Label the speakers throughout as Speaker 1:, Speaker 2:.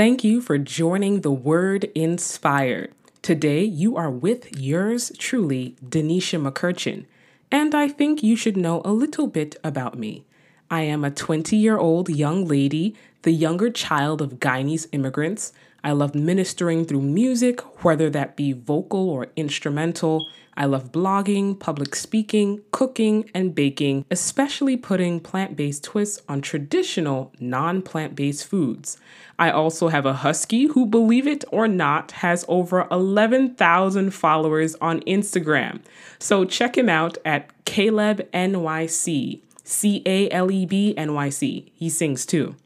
Speaker 1: Thank you for joining the Word Inspired. Today, you are with yours truly, Denisha McCurchin, and I think you should know a little bit about me. I am a 20 year old young lady, the younger child of Guyanese immigrants. I love ministering through music, whether that be vocal or instrumental. I love blogging, public speaking, cooking, and baking, especially putting plant based twists on traditional non plant based foods. I also have a husky who, believe it or not, has over 11,000 followers on Instagram. So check him out at Caleb NYC. C A L E B N Y C. He sings too.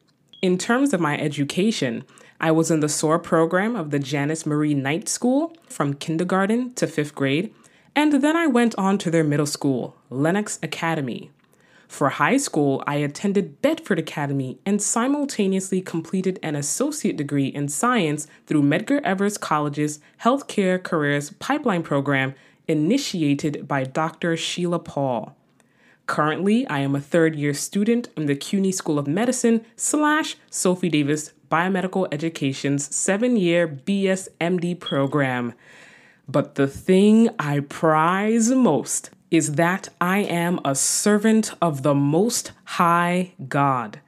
Speaker 1: In terms of my education, I was in the SOAR program of the Janice Marie Knight School from kindergarten to fifth grade, and then I went on to their middle school, Lenox Academy. For high school, I attended Bedford Academy and simultaneously completed an associate degree in science through Medgar Evers College's Healthcare Careers Pipeline Program initiated by Dr. Sheila Paul. Currently, I am a third year student in the CUNY School of Medicine slash Sophie Davis Biomedical Education's seven year BSMD program. But the thing I prize most is that I am a servant of the Most High God.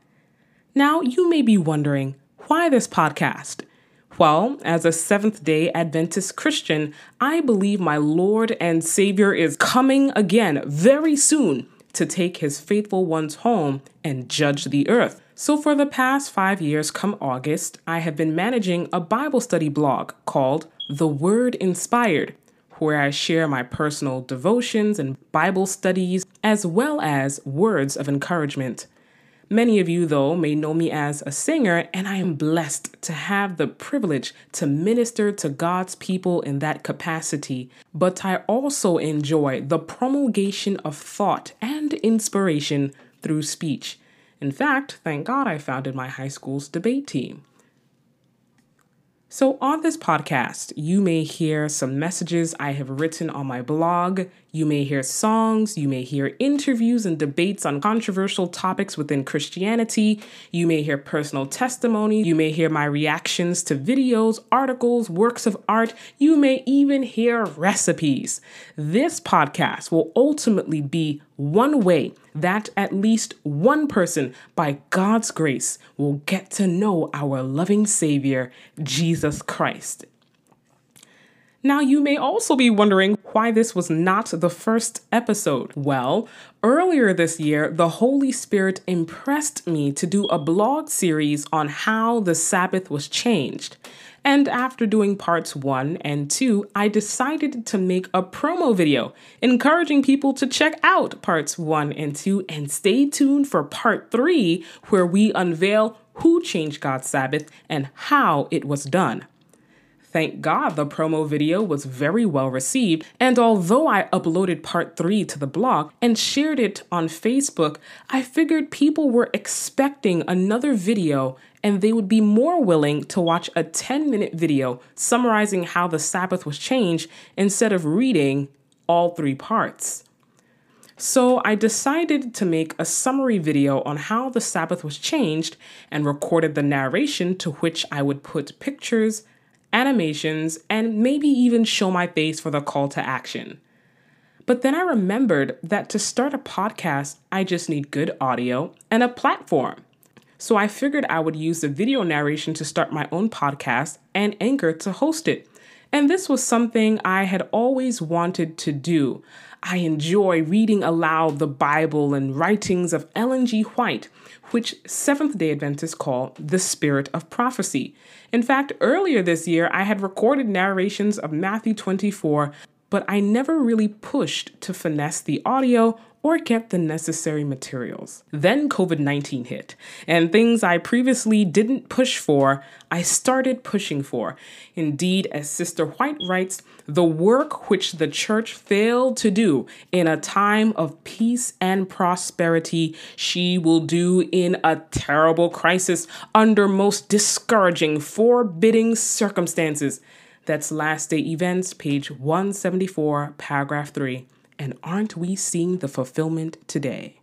Speaker 1: Now, you may be wondering, why this podcast? Well, as a Seventh day Adventist Christian, I believe my Lord and Savior is coming again very soon to take his faithful ones home and judge the earth. So, for the past five years, come August, I have been managing a Bible study blog called The Word Inspired, where I share my personal devotions and Bible studies, as well as words of encouragement. Many of you, though, may know me as a singer, and I am blessed to have the privilege to minister to God's people in that capacity. But I also enjoy the promulgation of thought and inspiration through speech. In fact, thank God I founded my high school's debate team. So, on this podcast, you may hear some messages I have written on my blog. You may hear songs. You may hear interviews and debates on controversial topics within Christianity. You may hear personal testimony. You may hear my reactions to videos, articles, works of art. You may even hear recipes. This podcast will ultimately be one way that at least one person, by God's grace, will get to know our loving Savior, Jesus Christ. Now, you may also be wondering why this was not the first episode. Well, earlier this year, the Holy Spirit impressed me to do a blog series on how the Sabbath was changed. And after doing parts one and two, I decided to make a promo video encouraging people to check out parts one and two and stay tuned for part three, where we unveil who changed God's Sabbath and how it was done. Thank God the promo video was very well received, and although I uploaded part 3 to the blog and shared it on Facebook, I figured people were expecting another video and they would be more willing to watch a 10 minute video summarizing how the Sabbath was changed instead of reading all three parts. So I decided to make a summary video on how the Sabbath was changed and recorded the narration to which I would put pictures, animations, and maybe even show my face for the call to action. But then I remembered that to start a podcast, I just need good audio and a platform. So I figured I would use the video narration to start my own podcast and Anchor to host it. And this was something I had always wanted to do. I enjoy reading aloud the Bible and writings of Ellen G. White, which Seventh day Adventists call the spirit of prophecy. In fact, earlier this year, I had recorded narrations of Matthew 24, but I never really pushed to finesse the audio or get the necessary materials. Then COVID 19 hit, and things I previously didn't push for, I started pushing for. Indeed, as Sister White writes, the work which the church failed to do in a time of peace and prosperity, she will do in a terrible crisis under most discouraging, forbidding circumstances. That's Last Day Events, page 174, paragraph 3. And aren't we seeing the fulfillment today?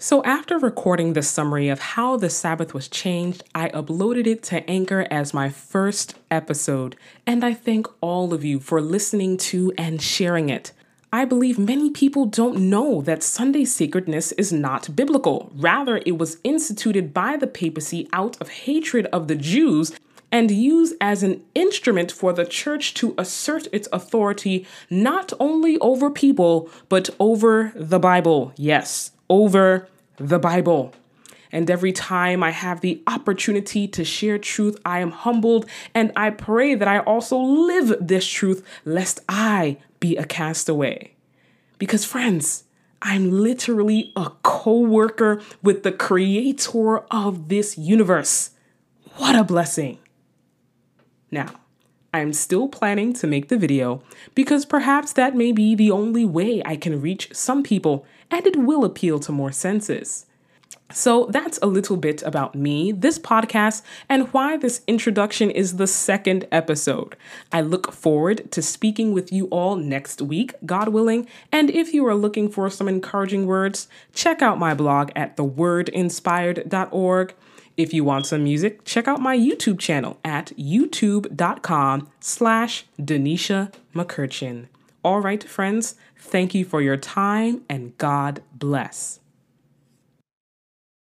Speaker 1: So, after recording the summary of how the Sabbath was changed, I uploaded it to Anchor as my first episode, and I thank all of you for listening to and sharing it. I believe many people don't know that Sunday sacredness is not biblical. Rather, it was instituted by the papacy out of hatred of the Jews and used as an instrument for the church to assert its authority not only over people, but over the Bible. Yes, over the Bible. And every time I have the opportunity to share truth, I am humbled and I pray that I also live this truth lest I be a castaway. Because, friends, I'm literally a co worker with the creator of this universe. What a blessing! Now, I'm still planning to make the video because perhaps that may be the only way I can reach some people and it will appeal to more senses. So that's a little bit about me, this podcast, and why this introduction is the second episode. I look forward to speaking with you all next week, God willing. And if you are looking for some encouraging words, check out my blog at thewordinspired.org. If you want some music, check out my YouTube channel at youtube.com slash Denisha McCurchin. All right, friends, thank you for your time and God bless.